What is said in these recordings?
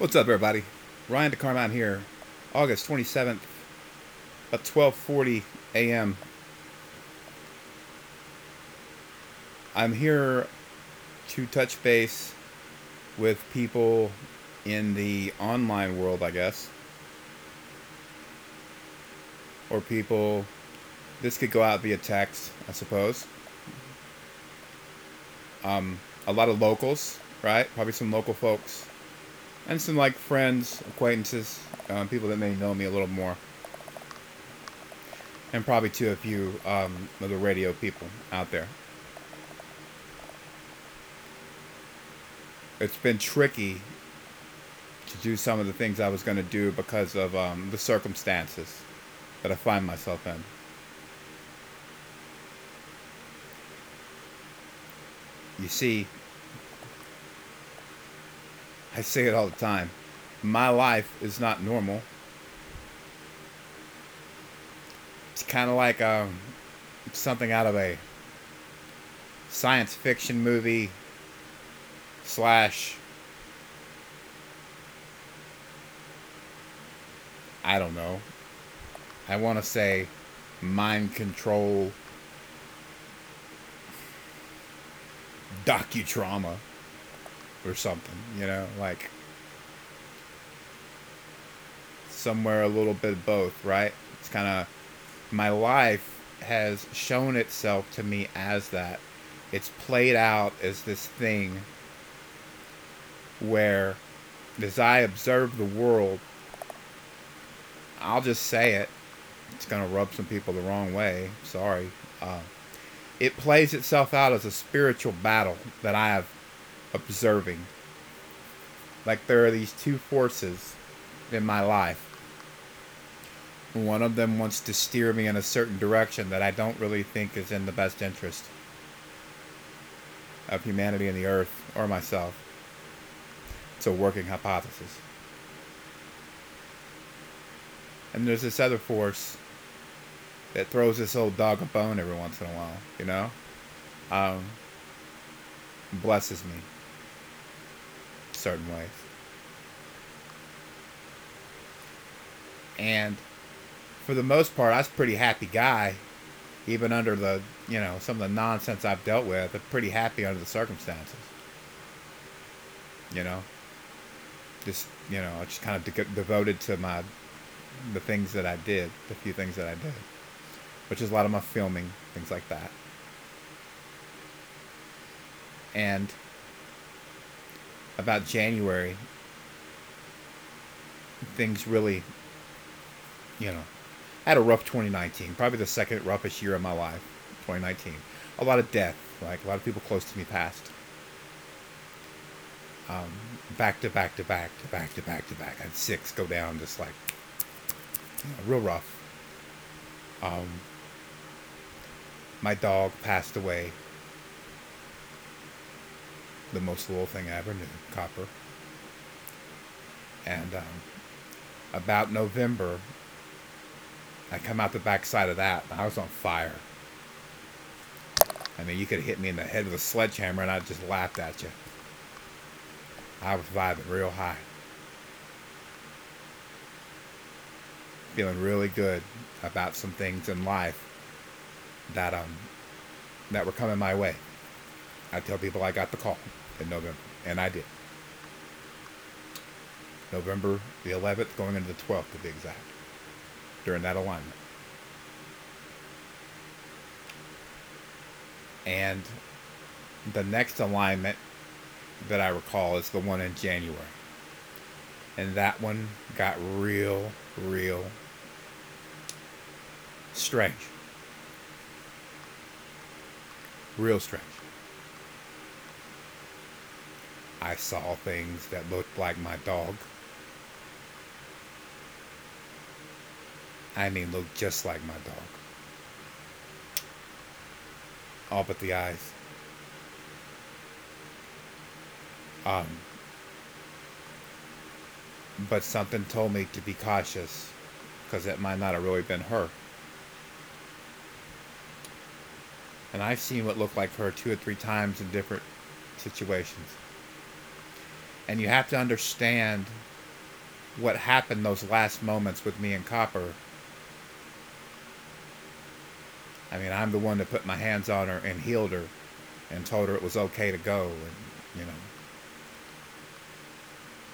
What's up, everybody? Ryan DeCarmine here. August 27th at 12:40 a.m. I'm here to touch base with people in the online world, I guess. Or people this could go out via text, I suppose. Um, a lot of locals, right? Probably some local folks and some like friends, acquaintances, um, people that may know me a little more, and probably to a few um, of the radio people out there. It's been tricky to do some of the things I was going to do because of um, the circumstances that I find myself in. You see, I say it all the time. My life is not normal. It's kind of like um, something out of a science fiction movie slash I don't know. I want to say mind control docudrama or something, you know, like somewhere a little bit both, right? It's kind of my life has shown itself to me as that. It's played out as this thing where as I observe the world, I'll just say it. It's going to rub some people the wrong way. Sorry. Uh, it plays itself out as a spiritual battle that I have observing. Like there are these two forces in my life. One of them wants to steer me in a certain direction that I don't really think is in the best interest of humanity and the earth or myself. It's a working hypothesis. And there's this other force that throws this old dog a bone every once in a while, you know? Um, blesses me certain ways. And for the most part, I was a pretty happy guy, even under the, you know, some of the nonsense I've dealt with. I'm pretty happy under the circumstances. You know, just, you know, just kind of de- devoted to my, the things that I did, the few things that I did, which is a lot of my filming, things like that. And about January, things really, you know, I had a rough 2019, probably the second roughest year of my life, 2019. A lot of death, like a lot of people close to me passed. Um, back to back to back to back to back to back. I had six go down, just like, you know, real rough. Um, my dog passed away the most loyal thing I ever knew, Copper. And um, about November, I come out the backside of that, and I was on fire. I mean, you could hit me in the head with a sledgehammer, and I'd just laughed at you. I was vibing real high. Feeling really good about some things in life that um that were coming my way. I tell people I got the call in November, and I did. November the 11th, going into the 12th to be exact, during that alignment. And the next alignment that I recall is the one in January. And that one got real, real strange. Real strange. I saw things that looked like my dog. I mean, looked just like my dog. All but the eyes. Um, but something told me to be cautious because it might not have really been her. And I've seen what looked like her two or three times in different situations. And you have to understand what happened those last moments with me and Copper. I mean, I'm the one that put my hands on her and healed her and told her it was okay to go. And, you know,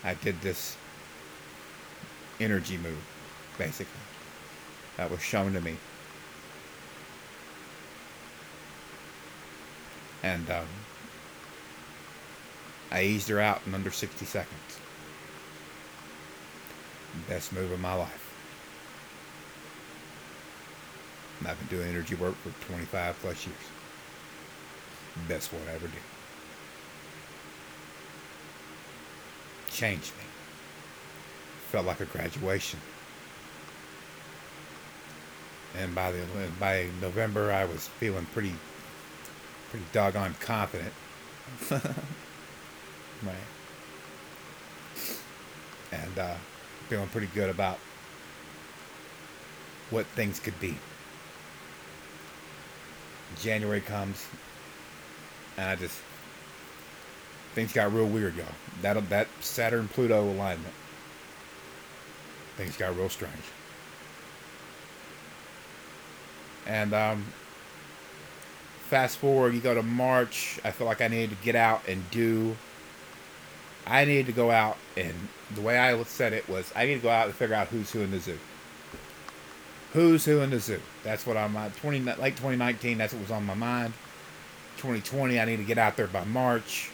I did this energy move, basically, that was shown to me. And um, I eased her out in under 60 seconds. Best move of my life. And I've been doing energy work for 25 plus years. Best one I ever did. Changed me. Felt like a graduation. And by the by November, I was feeling pretty, pretty doggone confident. right. And uh, feeling pretty good about what things could be. January comes, and I just things got real weird, y'all. That that Saturn Pluto alignment, things got real strange. And um, fast forward, you go to March. I feel like I needed to get out and do. I needed to go out and the way I said it was I need to go out and figure out who's who in the zoo. Who's who in the zoo? That's what I'm at. 20 late 2019. That's what was on my mind. 2020. I need to get out there by March.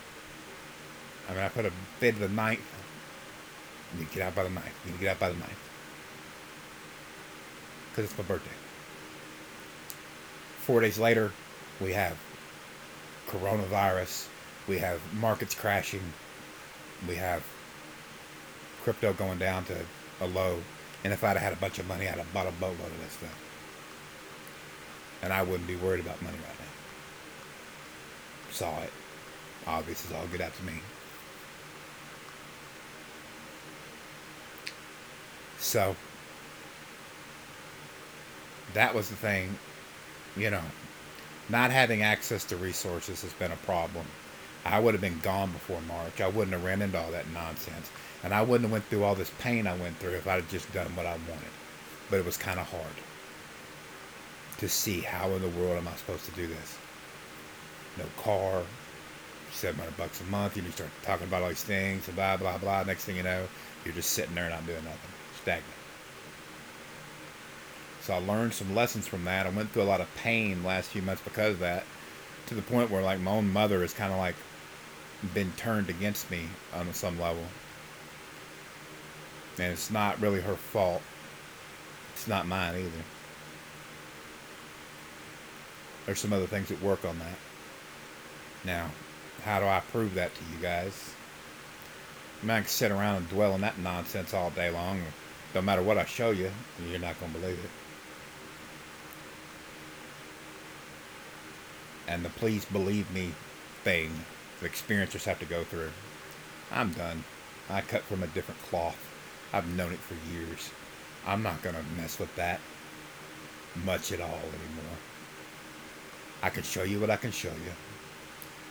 I mean, I put a bid the 9th. I need to get out by the 9th. I need to get out by the 9th. Because it's my birthday. Four days later, we have coronavirus. We have markets crashing. We have crypto going down to a low. And if I'd have had a bunch of money, I'd have bought a boatload of this stuff. And I wouldn't be worried about money right now. Saw it. Obvious as all good out to me. So, that was the thing, you know, not having access to resources has been a problem. I would have been gone before March. I wouldn't have ran into all that nonsense. And I wouldn't have went through all this pain I went through if I'd just done what I wanted. But it was kind of hard to see how in the world am I supposed to do this. No car, 700 bucks a month. You start talking about all these things and blah, blah, blah. Next thing you know, you're just sitting there not doing nothing. Stagnant. So I learned some lessons from that. I went through a lot of pain last few months because of that to the point where like my own mother is kind of like been turned against me on some level and it's not really her fault. It's not mine either. There's some other things that work on that. Now, how do I prove that to you guys? I, mean, I can sit around and dwell on that nonsense all day long. No matter what I show you, you're not going to believe it. And the please believe me thing the experiencers have to go through. I'm done. I cut from a different cloth. I've known it for years. I'm not going to mess with that much at all anymore. I can show you what I can show you.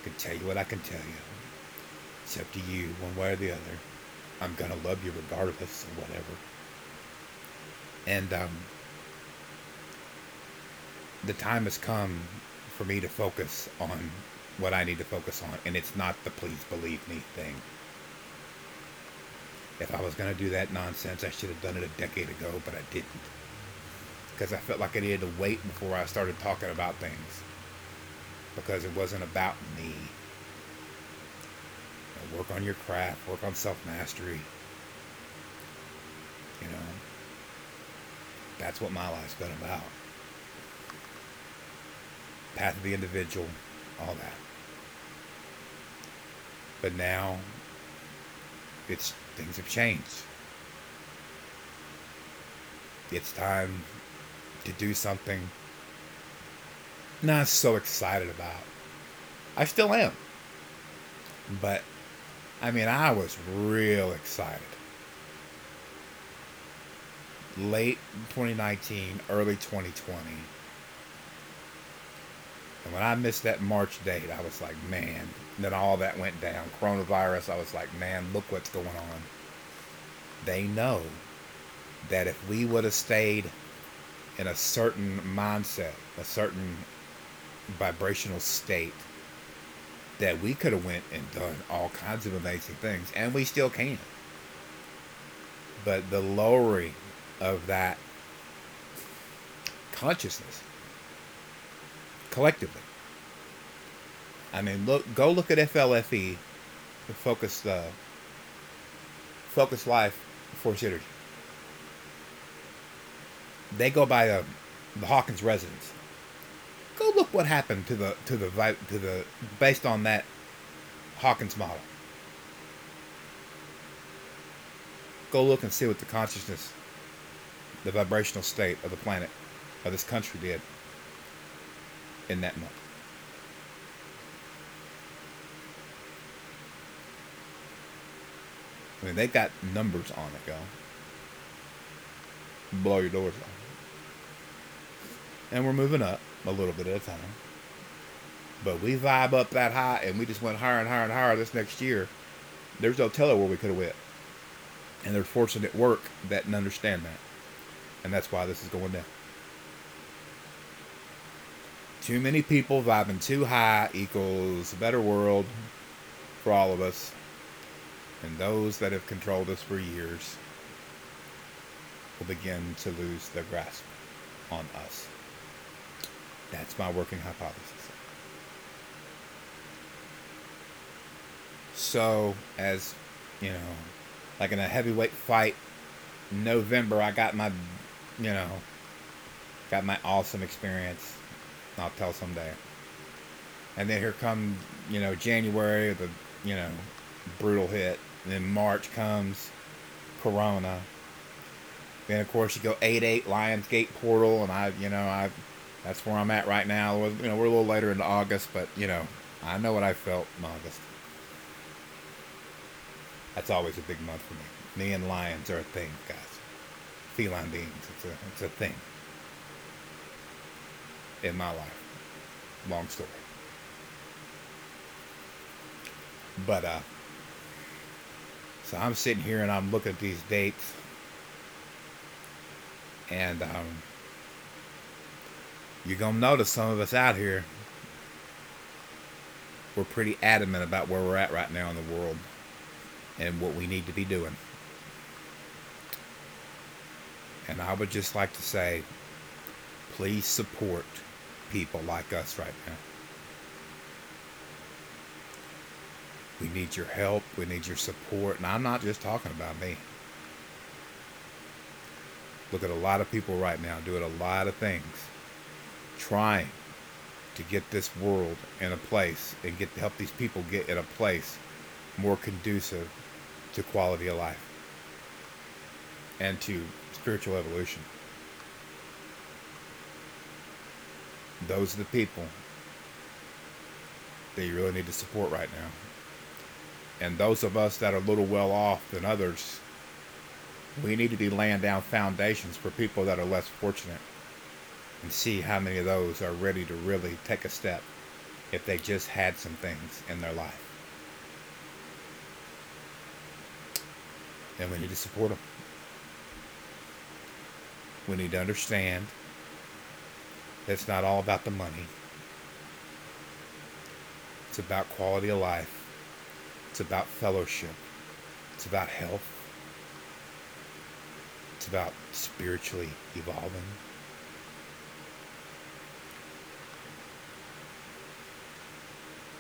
I can tell you what I can tell you. It's up to you, one way or the other. I'm going to love you regardless of whatever. And um, the time has come for me to focus on what I need to focus on, and it's not the please believe me thing. If I was going to do that nonsense, I should have done it a decade ago, but I didn't. Because I felt like I needed to wait before I started talking about things. Because it wasn't about me. You know, work on your craft, work on self mastery. You know, that's what my life's been about. Path of the individual, all that. But now, it's things have changed. It's time to do something not so excited about. I still am. But, I mean, I was real excited. Late 2019, early 2020. And when I missed that March date, I was like, man. then all that went down. Coronavirus, I was like, man, look what's going on. they know that if we would have stayed in a certain mindset, a certain vibrational state, that we could have went and done all kinds of amazing things, and we still can. But the lowering of that consciousness collectively. I mean, look, go look at FLFE, the focus, uh, focus life force energy. They go by uh, the Hawkins residence. Go look what happened to the to the to the based on that Hawkins model. Go look and see what the consciousness, the vibrational state of the planet, of this country did in that month. I mean, they got numbers on it, go. Blow your doors off. And we're moving up a little bit at a time. But we vibe up that high and we just went higher and higher and higher this next year. There's no telling where we could have went. And there's forces at work that and understand that. And that's why this is going down. Too many people vibing too high equals a better world for all of us. And those that have controlled us for years will begin to lose their grasp on us. That's my working hypothesis. So, as you know, like in a heavyweight fight, November, I got my, you know, got my awesome experience I'll tell someday. And then here come, you know, January, the, you know, brutal hit. And then March comes, Corona. Then of course you go eight eight Lionsgate portal, and I, you know, I, that's where I'm at right now. You know, we're a little later into August, but you know, I know what I felt in August. That's always a big month for me. Me and lions are a thing, guys. Feline beings, it's a, it's a thing in my life. Long story. But uh so I'm sitting here and I'm looking at these dates and um you're gonna notice some of us out here we're pretty adamant about where we're at right now in the world and what we need to be doing. And I would just like to say, please support people like us right now. We need your help. We need your support. And I'm not just talking about me. Look at a lot of people right now doing a lot of things, trying to get this world in a place and get to help these people get in a place more conducive to quality of life and to spiritual evolution. Those are the people that you really need to support right now. And those of us that are a little well off than others, we need to be laying down foundations for people that are less fortunate and see how many of those are ready to really take a step if they just had some things in their life. And we need to support them. We need to understand it's not all about the money. It's about quality of life. It's about fellowship. It's about health. It's about spiritually evolving.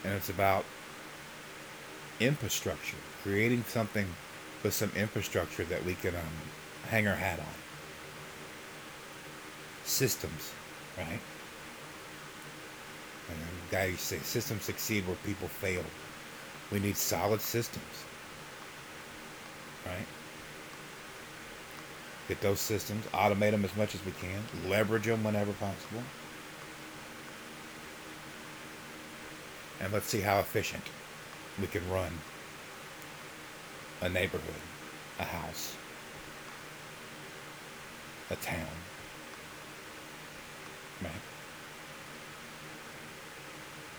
And it's about infrastructure, creating something with some infrastructure that we can um, hang our hat on. Systems right? And the guy say, systems succeed where people fail. We need solid systems, right? Get those systems, automate them as much as we can, leverage them whenever possible. And let's see how efficient we can run a neighborhood, a house, a town, Right.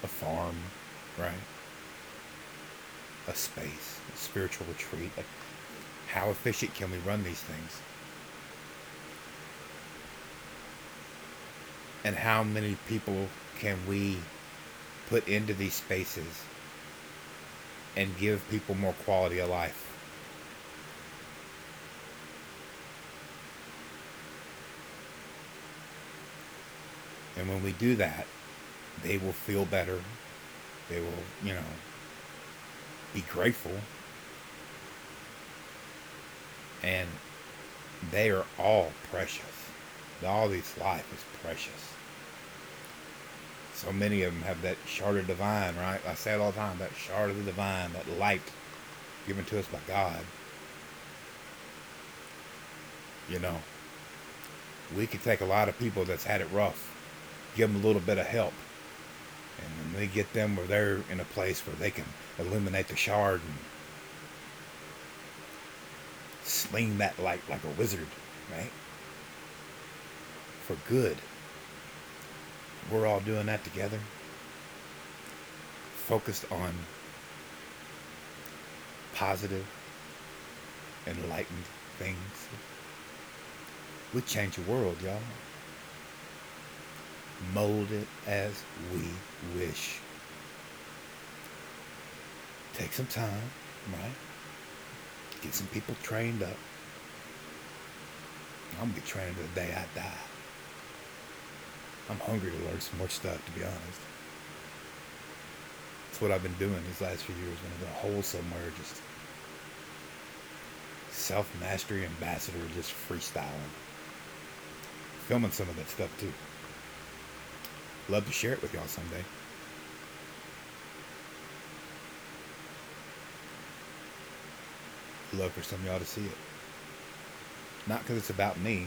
A farm, right? A space, a spiritual retreat. Like, How efficient can we run these things? And how many people can we put into these spaces and give people more quality of life? And when we do that, they will feel better. They will, you know, be grateful. And they are all precious. All this life is precious. So many of them have that shard of divine, right? I say it all the time, that shard of the divine, that light given to us by God. You know, we could take a lot of people that's had it rough give them a little bit of help. And then they get them where they're in a place where they can illuminate the shard and sling that light like a wizard, right? For good. We're all doing that together. Focused on positive, enlightened things. We change the world, y'all mold it as we wish. Take some time, right? Get some people trained up. I'm gonna be trained to the day I die. I'm hungry to learn some more stuff, to be honest. That's what I've been doing these last few years when I'm in a hole somewhere, just self mastery ambassador, just freestyling. Filming some of that stuff too. Love to share it with y'all someday. Love for some of y'all to see it. Not because it's about me,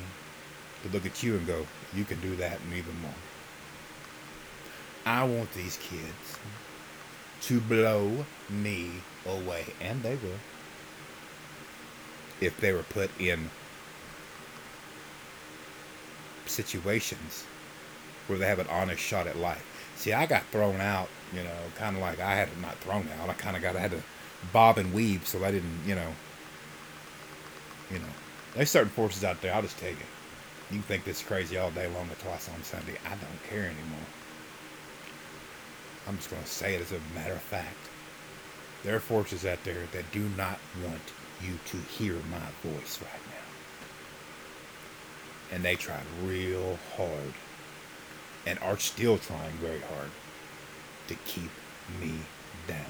but look at you and go, you can do that and even more. I want these kids to blow me away, and they will. If they were put in situations where they have an honest shot at life. See, I got thrown out, you know, kind of like I had not thrown out. I kind of got I had to bob and weave, so I didn't, you know, you know. There's certain forces out there. I'll just tell you. You think this crazy all day long, but twice on Sunday. I don't care anymore. I'm just going to say it as a matter of fact. There are forces out there that do not want you to hear my voice right now. And they try real hard and are still trying very hard to keep me down.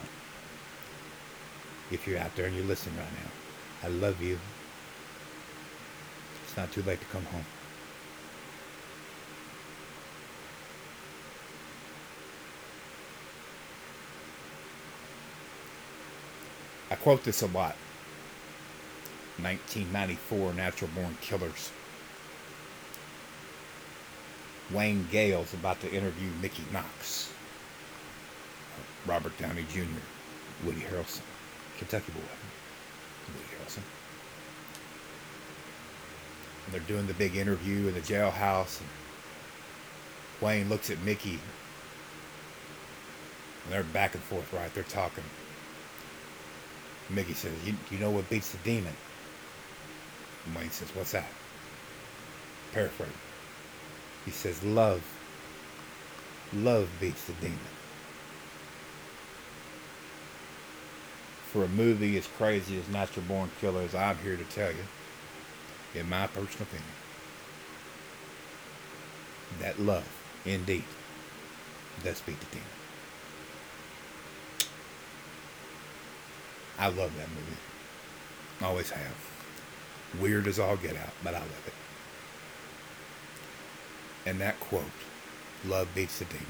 If you're out there and you're listening right now, I love you. It's not too late to come home. I quote this a lot. 1994 Natural Born Killers. Wayne Gale's about to interview Mickey Knox, Robert Downey Jr., Woody Harrelson, Kentucky boy, Woody Harrelson. And they're doing the big interview in the jailhouse. And Wayne looks at Mickey. And they're back and forth, right? They're talking. Mickey says, you, you know what beats the demon? And Wayne says, What's that? Paraphrase. He says, Love. Love beats the demon. For a movie as crazy as Natural Born Killers, I'm here to tell you, in my personal opinion, that love, indeed, does beat the demon. I love that movie. Always have. Weird as all get out, but I love it. And that quote, love beats the demon.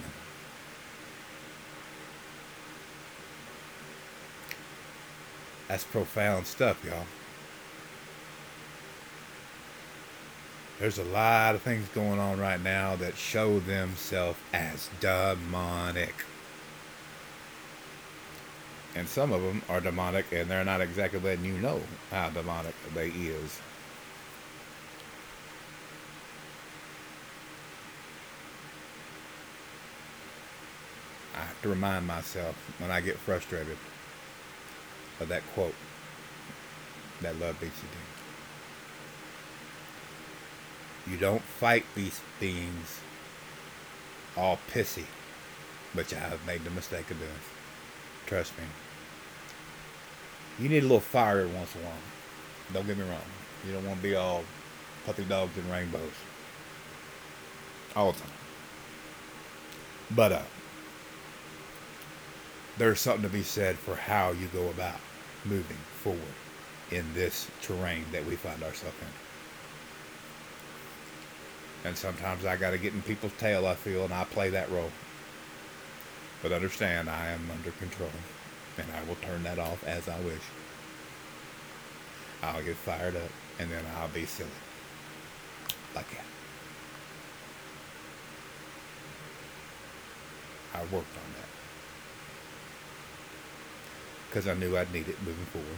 That's profound stuff, y'all. There's a lot of things going on right now that show themselves as demonic. And some of them are demonic and they're not exactly letting you know how demonic they is. To remind myself when I get frustrated of that quote. that love beats You down. You don't fight these things all pissy, which I have made the mistake of doing. Trust me. You need a little fire every once in a while. Don't get me wrong. You don't want to be all puppy dogs and rainbows all the time. But uh, there's something to be said for how you go about moving forward in this terrain that we find ourselves in. And sometimes I got to get in people's tail, I feel, and I play that role. But understand, I am under control, and I will turn that off as I wish. I'll get fired up, and then I'll be silly. Like that. I worked on that. Because I knew I'd need it moving forward.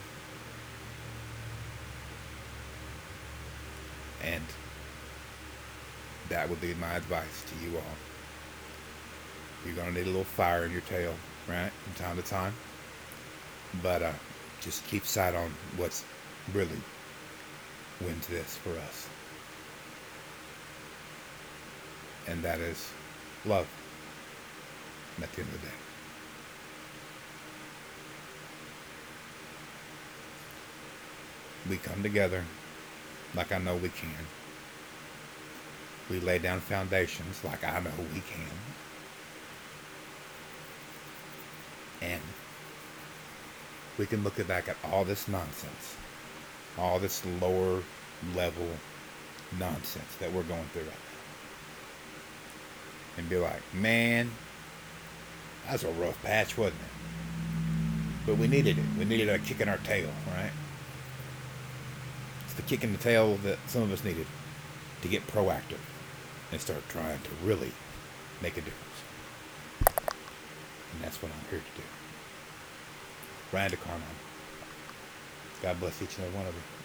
And that would be my advice to you all. You're going to need a little fire in your tail, right, from time to time. But uh, just keep sight on what's really wins this for us. And that is love at the end of the day. We come together like I know we can. We lay down foundations like I know we can. And we can look back at all this nonsense, all this lower level nonsense that we're going through right now, and be like, man, that's a rough patch, wasn't it? But we needed it. We needed a kick in our tail, right? Kick in the tail that some of us needed to get proactive and start trying to really make a difference. And that's what I'm here to do. Brian DeCarmine. God bless each and every one of you.